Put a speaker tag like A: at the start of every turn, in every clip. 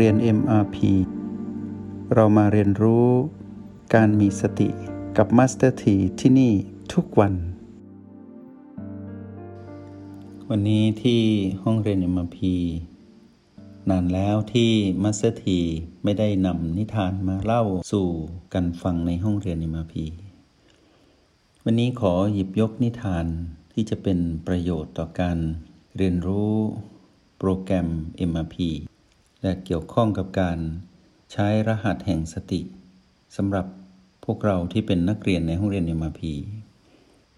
A: เรียน MRP เรามาเรียนรู้การมีสติกับ Master T ที่ที่นี่ทุกวัน วันนี้ที่ห้องเรียน MRP นานแล้วที่ Master T ไม่ได้นำนิทานมาเล่าสู่กันฟังในห้องเรียน MRP วันนี้ขอหยิบยกนิทานที่จะเป็นประโยชน์ต่อการเรียนรู้โปรแกรม MRP และเกี่ยวข้องกับการใช้รหัสแห่งสติสำหรับพวกเราที่เป็นนักเรียนในห้องเรียน MRP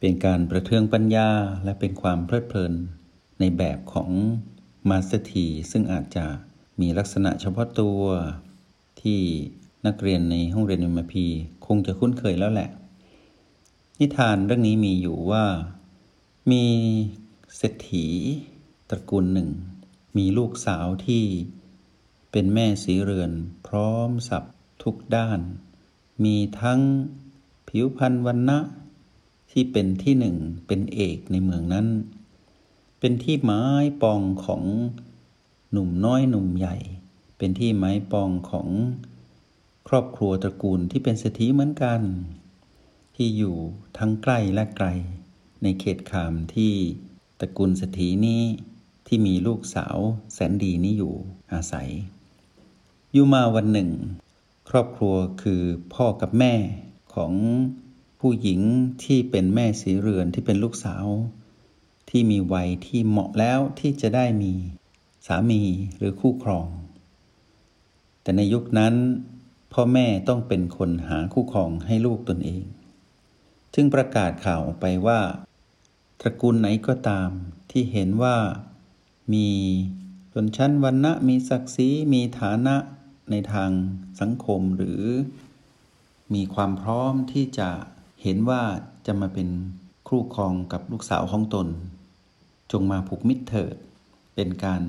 A: เป็นการประเทืองปัญญาและเป็นความเพลิดเพลินในแบบของ Master T ซึ่งอาจจะมีลักษณะเฉพาะตัวที่นักเรียนในห้องเรียน MRP คงจะคุ้นเคยแล้วแหละ นิทานเรื่องนี้มีอยู่ว่ามีเศรษฐีตระกูลหนึ่ง มีลูกสาวที่ เป็นแม่สีเรือน พร้อมสับทุกด้าน มีทั้งผิวพรรณวันนะที่เป็นที่หนึ่งเป็นเอกในเมืองนั้น เป็นที่ไม้ปองของหนุ่มน้อยหนุ่มใหญ่ เป็นที่ไม้ปองของครอบครัวตระกูลที่เป็นเศรษฐีเหมือนกัน ที่อยู่ทั้งใกล้และไกล ในเขตขามที่ตระกูลเศรษฐีนี้ที่มีลูกสาวแสนดีนี้อยู่อาศัย อยู่มาวันหนึ่ง ครอบครัวคือพ่อกับแม่ของผู้หญิงที่เป็นแม่สีเรือนที่เป็นลูกสาว ที่มีวัยที่เหมาะแล้วที่จะได้มีสามีหรือคู่ครอง แต่ในยุคนั้น พ่อแม่ต้องเป็นคนหาคู่ครองให้ลูกตนเอง จึงประกาศข่าวออกไปว่า ตระกูลไหนก็ตามที่เห็นว่ามีชนชั้นวรรณะมีศักดิ์ศรีมีฐานะ ในทางสังคมหรือ มีความพร้อมที่จะเห็นว่าจะมาเป็นครูครองกับลูกสาวของตน จงมาผูกมิตรเถิด เป็นการ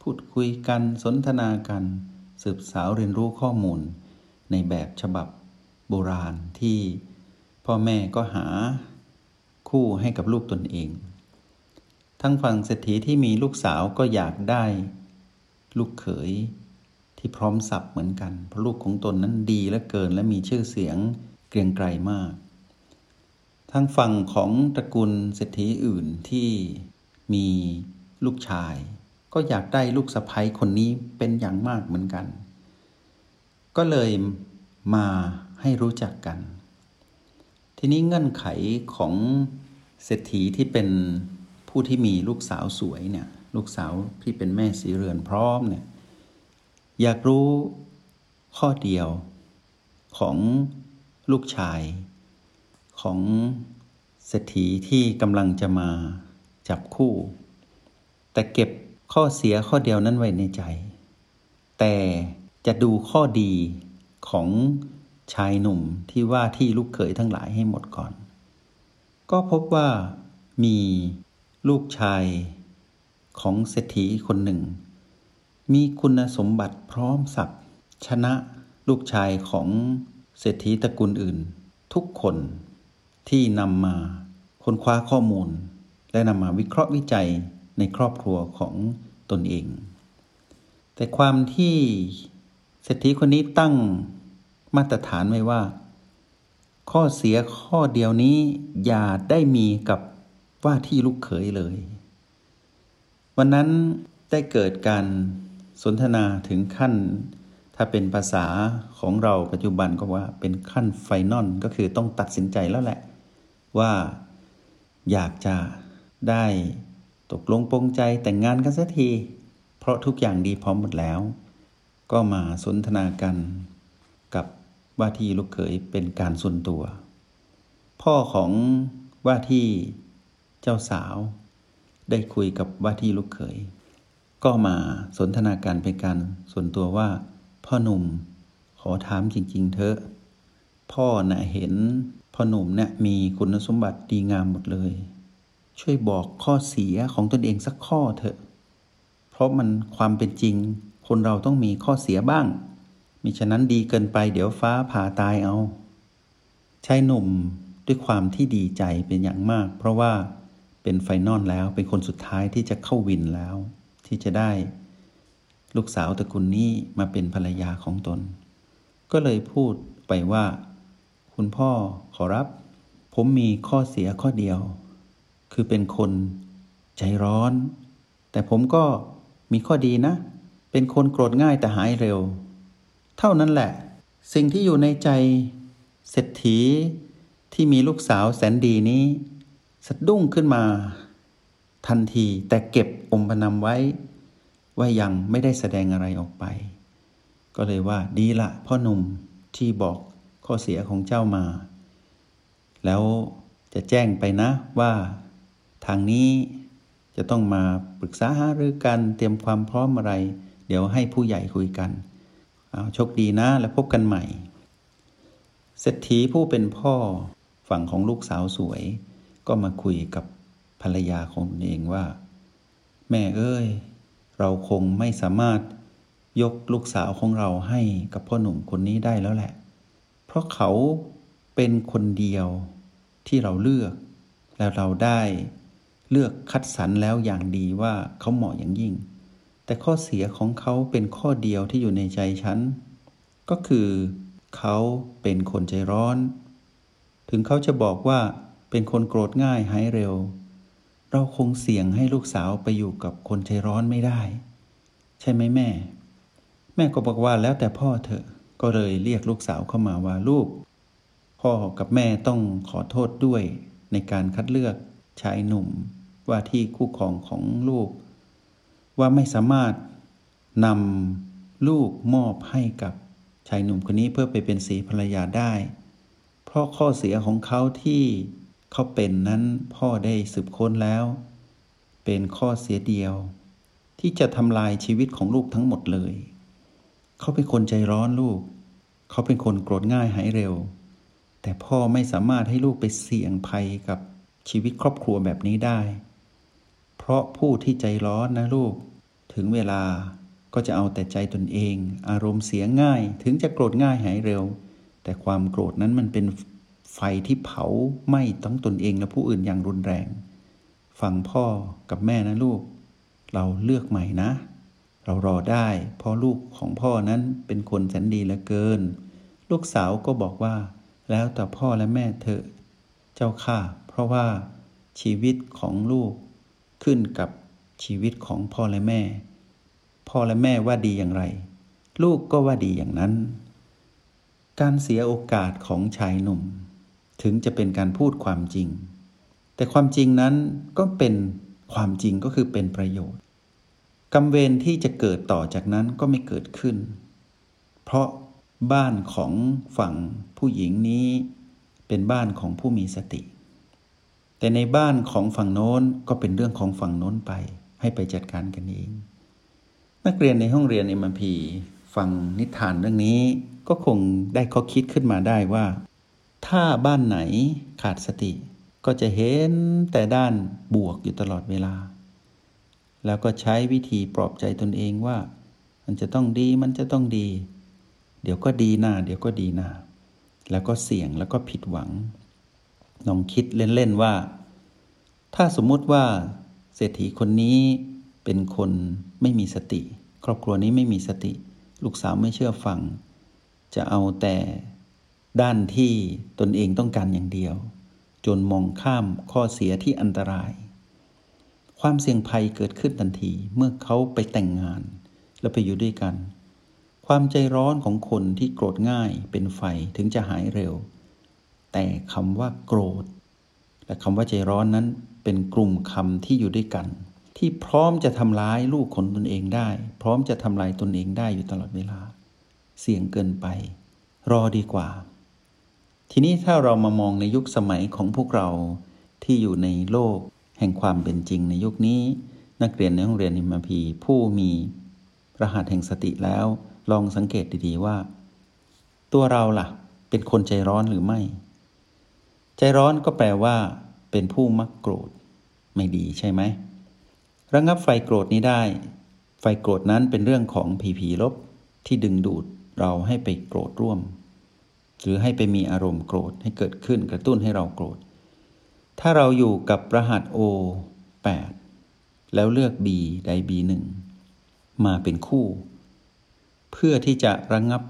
A: พูดคุยกันสนทนากัน สืบสาวเรียนรู้ข้อมูล ในแบบฉบับโบราณที่พ่อแม่ก็หาคู่ให้กับลูกตนเอง ทั้งฝั่งเศรษฐีที่มีลูกสาวก็อยากได้ ลูกเขย ที่พร้อมสับเหมือนกัน เพราะลูกของตนนั้นดีและเกินและมีชื่อเสียงเกรียงไกรมาก ทั้งฝั่งของตระกูลเศรษฐีอื่นที่มีลูกชาย ก็อยากได้ลูกสะใภ้คนนี้เป็นอย่างมากเหมือนกัน ก็เลยมาให้รู้จักกัน ทีนี้เงื่อนไขของเศรษฐีที่เป็นผู้ที่มีลูกสาวสวยเนี่ยลูกสาวที่เป็นแม่สีเรือนพร้อมเนี่ย อยากรู้ข้อเดียวของลูกชาย ของเศรษฐีที่กำลังจะมาจับคู่ แต่เก็บข้อเสียข้อเดียวนั้นไว้ในใจ แต่จะดูข้อดีของชายหนุ่มที่ว่าที่ลูกเขยทั้งหลายให้หมดก่อน ก็พบว่ามีลูกชายของเศรษฐีคนหนึ่ง มีคุณสมบัติพร้อมสับชนะลูกชายของเศรษฐีตระกูลอื่น ทุกคนที่นำมาค้นคว้าข้อมูล และนำมาวิเคราะห์วิจัยในครอบครัวของตนเอง แต่ความที่เศรษฐีคนนี้ตั้งมาตรฐานไว้ว่า ข้อเสียข้อเดียวนี้อย่าได้มีกับว่าที่ลูกเขยเลย วันนั้นได้เกิดการ สนทนาถึงขั้น ถ้าเป็นภาษาของเราปัจจุบันก็ว่าเป็นขั้นไฟนอลก็คือต้องตัดสินใจแล้วแหละ ว่าอยากจะได้ตกลงปรงใจแต่งงานกันสักที เพราะทุกอย่างดีพร้อมหมดแล้ว ก็มาสนทนากันกับว่าที่ลูกเขยเป็นการส่วนตัว พ่อของว่าที่เจ้าสาวได้คุยกับว่าที่ลูกเขย ก็มาสนทนาการเป็นการส่วนตัวว่าพ่อหนุ่มขอถามจริง ๆ เถอะ พ่อนะ่ะเห็นพ่อหนุ่มเนี่ยมีคุณสมบัติดีงามหมดเลย ช่วยบอกข้อเสียของตนเองสักข้อเถอะ เพราะมันความเป็นจริง คนเราต้องมีข้อเสียบ้าง มิฉะนั้นดีเกินไปเดี๋ยวฟ้าผ่าตายเอาชายหนุ่มด้วยความที่ดีใจเป็นอย่างมาก เพราะว่าเป็นไฟนอลแล้วเป็นคนสุดท้ายที่จะเข้าวินแล้ว ที่จะได้ลูกสาวตระกูลนี้มาเป็นภรรยาของตน ก็เลยพูดไปว่า คุณพ่อขอรับ ผมมีข้อเสียข้อเดียว คือเป็นคนใจร้อน แต่ผมก็มีข้อดีนะ เป็นคนโกรธง่ายแต่หายเร็ว เท่านั้นแหละ สิ่งที่อยู่ในใจเศรษฐีที่มีลูกสาวแสนดีนี้ สะดุ้งขึ้นมา ทันที แต่เก็บอมพนำไว้ ว่ายังไม่ได้แสดงอะไรออกไป ก็เลยว่าดีละพ่อหนุ่มที่บอกข้อเสียของเจ้ามา แล้วจะแจ้งไปนะว่าทางนี้จะต้องมาปรึกษาหารือกันเตรียมความพร้อมอะไร เดี๋ยวให้ผู้ใหญ่คุยกันเอาโชคดีนะแล้วพบกันใหม่เศรษฐีผู้เป็นพ่อฝั่งของลูกสาวสวย ก็มาคุยกับ ภรรยาของตนเองว่า แม่เอ้ย เราคงไม่สามารถยกลูกสาวของเราให้กับพ่อหนุ่มคนนี้ได้แล้วแหละ เพราะเขาเป็นคนเดียวที่เราเลือก แล้วเราได้เลือกคัดสรรแล้วอย่างดีว่าเขาเหมาะอย่างยิ่ง แต่ข้อเสียของเขาเป็นข้อเดียวที่อยู่ในใจฉัน ก็คือเขาเป็นคนใจร้อน ถึงเขาจะบอกว่าเป็นคนโกรธง่ายหายเร็ว เราคงเสี่ยงให้ลูกสาวไปอยู่กับคนใจร้อนไม่ได้ ใช่ไหมแม่ แม่ก็บอกว่าแล้วแต่พ่อเถอะก็เลยเรียกลูกสาวเข้ามาว่าลูก พ่อกับแม่ต้องขอโทษด้วย ในการคัดเลือกชายหนุ่มว่าที่คู่ครองของลูก ว่าไม่สามารถนำลูกมอบให้กับชายหนุ่มคนนี้เพื่อไปเป็นสีภรรยาได้ เพราะข้อเสียของเขาที่ ขาเป็นนั้นพ่อได้สืบค้นแล้ว เป็นข้อเสียเดียว ที่จะทำลายชีวิตของลูกทั้งหมดเลย เขาเป็นคนใจร้อนลูก เขาเป็นคนโกรธง่ายหายเร็ว แต่พ่อไม่สามารถให้ลูกไปเสี่ยงภัยกับชีวิตครอบครัวแบบนี้ได้ เพราะผู้ที่ใจร้อนนะลูก ถึงเวลาก็จะเอาแต่ใจตนเอง อารมณ์เสียง่าย ถึงจะโกรธง่ายหายเร็ว แต่ความโกรธนั้นมันเป็น ไฟที่เผาไหม้ทั้งตนเองและผู้อื่นอย่างรุนแรง ฟังพ่อกับแม่นะลูก เราเลือกใหม่นะ เรารอได้เพราะลูกของพ่อนั้นเป็นคนแสนดีเหลือเกิน ลูกสาวก็บอกว่า แล้วแต่พ่อและแม่เถอะ เจ้าค่ะ เพราะว่าชีวิตของลูกขึ้นกับชีวิตของพ่อและแม่ พ่อและแม่ว่าดีอย่างไร ลูกก็ว่าดีอย่างนั้น การเสียโอกาสของชายหนุ่ม ถึงจะเป็นการพูดความจริง แต่ความจริงนั้นก็เป็นความจริงก็คือเป็นประโยชน์กรรมเวรที่จะเกิดต่อจากนั้นก็ไม่เกิดขึ้น เพราะบ้านของฝั่งผู้หญิงนี้เป็นบ้านของผู้มีสติ แต่ในบ้านของฝั่งโน้นก็เป็นเรื่องของฝั่งโน้นไป ให้ไปจัดการกันเอง นักเรียนในห้องเรียนเอ็มพีฟังนิทานเรื่องนี้ก็คงได้ข้อคิดขึ้นมาได้ว่า ถ้าบ้านไหนขาดสติ ก็จะเห็นแต่ด้านบวกอยู่ตลอดเวลา แล้วก็ใช้วิธีปลอบใจตนเองว่า มันจะต้องดีมันจะต้องดี เดี๋ยวก็ดีหน้าเดี๋ยวก็ดีหน้าแล้วก็เสี่ยงแล้วก็ผิดหวังลองคิดเล่น ๆ ว่า ถ้าสมมุติว่าเศรษฐีคนนี้เป็นคนไม่มีสติ ครอบครัวนี้ไม่มีสติ ลูกสาวไม่เชื่อฟัง จะเอาแต่ ด้านที่ตนเองต้องการอย่างเดียว จนมองข้ามข้อเสียที่อันตราย ความเสี่ยงภัยเกิดขึ้นทันทีเมื่อเขาไปแต่งงาน แล้วไปอยู่ด้วยกัน ความใจร้อนของคนที่โกรธง่ายเป็นไฟถึงจะหายเร็ว แต่คำว่าโกรธ และคำว่าใจร้อนนั้นเป็นกลุ่มคำที่อยู่ด้วยกัน ที่พร้อมจะทำร้ายลูกคนตนเองได้ พร้อมจะทำลายตนเองได้อยู่ตลอดเวลา เสี่ยงเกินไป รอดีกว่า ทีนี้ถ้าเรามามองในยุคสมัยของพวกเราที่อยู่ในโลกแห่งความเป็นจริงในยุคนี้ นักเรียนในห้องเรียนอิมพีผู้มีรหัสแห่งสติแล้ว ลองสังเกตดีๆว่า ตัวเราล่ะ เป็นคนใจร้อนหรือไม่ ใจร้อนก็แปลว่า เป็นผู้มักโกรธ ไม่ดีใช่ไหมระงับไฟโกรธนี้ได้ ไฟโกรธนั้นเป็นเรื่องของผีผีลบที่ดึงดูดเราให้ไปโกรธร่วม หรือให้ไปมีอารมณ์โกรธให้เกิดขึ้นกระตุ้นให้เราโกรธ ถ้าเราอยู่กับรหัส O 8 แล้วเลือก B ใด B 1มาเป็นคู่ เพื่อที่จะระงงับ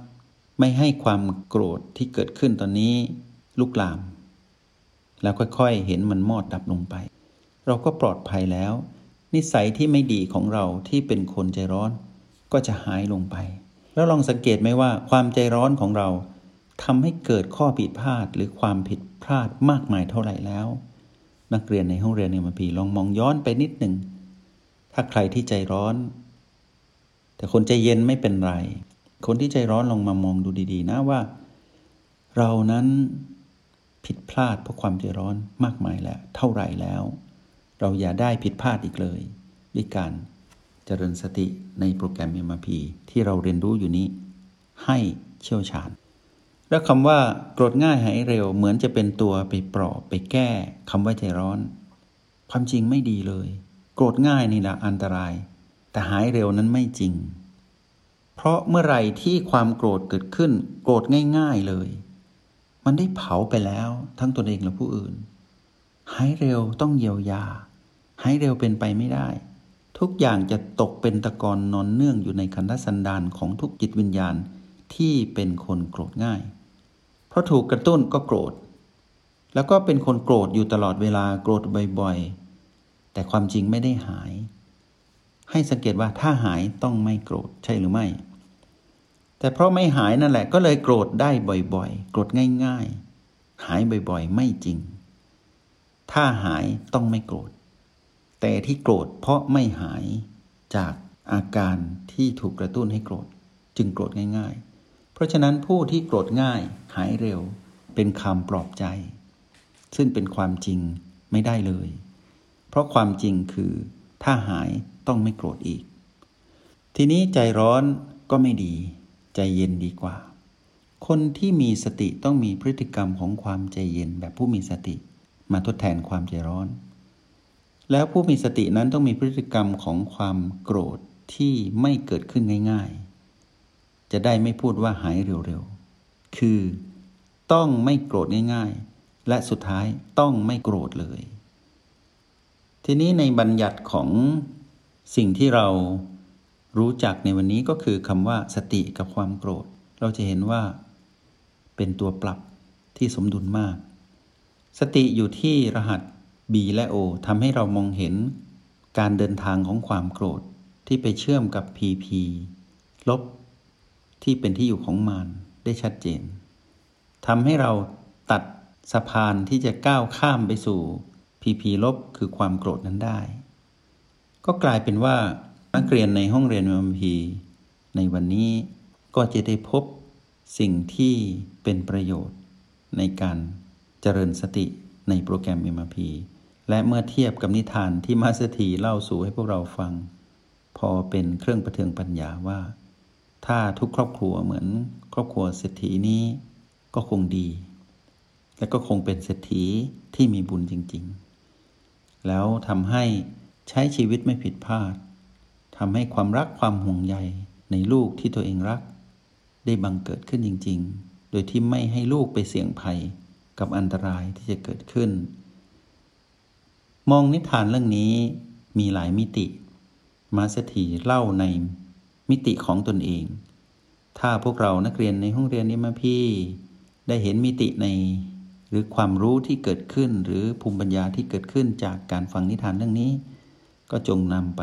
A: ไม่ให้ความโกรธที่เกิดขึ้นตอนนี้ลุกลาม แล้วค่อยๆเห็นมันมอดดับลงไป เราก็ปลอดภัยแล้ว นิสัยที่ไม่ดีของเราที่เป็นคนใจร้อน ก็จะหายลงไป แล้วลองสังเกตไหมว่าความใจร้อนของเรา ทำให้เกิดข้อผิดพลาดหรือความผิดพลาดมากมายเท่าไหร่แล้ว นักเรียนในห้องเรียนในมพีลองมองย้อนไปนิดหนึ่งถ้าใครที่ใจร้อน แต่คนใจเย็นไม่เป็นไร คนที่ใจร้อนลองมามองดูดีๆ นะว่า เรานั้นผิดพลาดเพราะความใจร้อนมากมายแล้วเท่าไหร่แล้ว เราอย่าได้ผิดพลาดอีกเลย ด้วยการเจริญสติในโปรแกรม MRP ที่เราเรียนรู้อยู่นี้ให้เชี่ยวชาญ แล้วคำว่าโกรธง่ายหายเร็วเหมือนจะเป็นตัวไปปลอบไปแก้คำว่าใจร้อน ความจริงไม่ดีเลย โกรธง่ายนี่แหละอันตราย แต่หายเร็วนั้นไม่จริง เพราะเมื่อไหร่ที่ความโกรธเกิดขึ้น โกรธง่าย ๆเลย มันได้เผาไปแล้วทั้งตนเองและผู้อื่น หายเร็วต้องเยียวยา หายเร็วเป็นไปไม่ได้ ทุกอย่างจะตกเป็นตะกอนนอนเนื่องอยู่ในคันธสันดานของทุกจิตวิญญาณที่เป็นคนโกรธง่าย ราะถูกกระตุ้นก็โกรธ แล้วก็เป็นคนโกรธอยู่ตลอดเวลาโกรธบ่อยๆ แต่ความจริงไม่ได้หาย ให้สังเกตว่าถ้าหายต้องไม่โกรธใช่หรือไม่ แต่เพราะไม่หายนั่นแหละก็เลยโกรธได้บ่อยๆ โกรธง่าย ๆ หายบ่อยๆ ไม่จริง ถ้าหายต้องไม่โกรธ แต่ที่โกรธเพราะไม่หายจากอาการที่ถูกกระตุ้นให้โกรธ จึงโกรธง่าย ๆ เพราะฉะนั้นผู้ที่โกรธง่าย หายเร็ว เป็นคำปลอบใจ ซึ่งเป็นความจริงไม่ได้เลย เพราะความจริงคือ ถ้าหายต้องไม่โกรธอีก ทีนี้ใจร้อนก็ไม่ดี ใจเย็นดีกว่า คนที่มีสติต้องมีพฤติกรรมของความใจเย็นแบบผู้มีสติ มาทดแทนความใจร้อน แล้วผู้มีสตินั้นต้องมีพฤติกรรมของความโกรธที่ไม่เกิดขึ้นง่าย ๆ จะได้ไม่พูดว่าหายเร็วๆ คือ ต้องไม่โกรธง่าย ๆ และสุดท้ายต้องไม่โกรธเลย ทีนี้ในบัญญัติของสิ่งที่เรารู้จักในวันนี้ก็คือคำว่าสติกับความโกรธ เราจะเห็นว่า เป็นตัวปรับที่สมดุลมาก สติอยู่ที่รหัส B และ O ทำให้เรามองเห็นการเดินทางของความโกรธที่ไปเชื่อมกับ PP ลบ ที่เป็นที่อยู่ของมารได้ชัดเจน ทำให้เราตัดสะพานที่จะก้าวข้ามไปสู่ PP ลบคือความโกรธนั้นได้ ก็กลายเป็นว่านักเรียนในห้องเรียนมพีในวันนี้ก็จะได้พบสิ่งที่เป็นประโยชน์ในการเจริญสติในโปรแกรม MRP และเมื่อเทียบกับนิทานที่มาสถีเล่าสู่ให้พวกเราฟัง พอเป็นเครื่องประเทืองปัญญาว่า ถ้าทุกครอบครัวเหมือนครอบครัวเศรษฐีนี้ ก็คงดี และก็คงเป็นเศรษฐีที่มีบุญจริง ๆ แล้วทำให้ใช้ชีวิตไม่ผิดพลาดทำให้ความรักความห่วงใยในลูกที่ตัวเองรัก ได้บังเกิดขึ้นจริง ๆ โดยที่ไม่ให้ลูกไปเสี่ยงภัยกับอันตรายที่จะเกิดขึ้น มองนิทานเรื่องนี้มีหลายมิติ มาสถีเล่าในมิติของตนเอง ถ้าพวกเรานักเรียนในห้องเรียนนี้มาพี่ ได้เห็นมิติในหรือความรู้ที่เกิดขึ้น หรือภูมิปัญญาที่เกิดขึ้นจากการฟังนิทานเรื่องนี้ ก็จงนำไป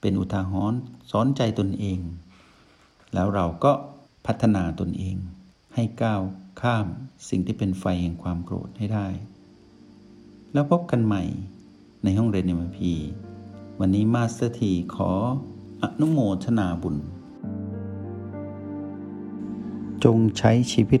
A: เป็นอุทาหรณ์สอนใจตนเอง แล้วเราก็พัฒนาตนเอง ให้ก้าวข้ามสิ่งที่เป็นไฟแห่งความโกรธให้ได้ แล้วพบกันใหม่ในห้องเรียน MRP วันนี้ Master T ขออนุโมทนาบุญ จงใช้ชีวิต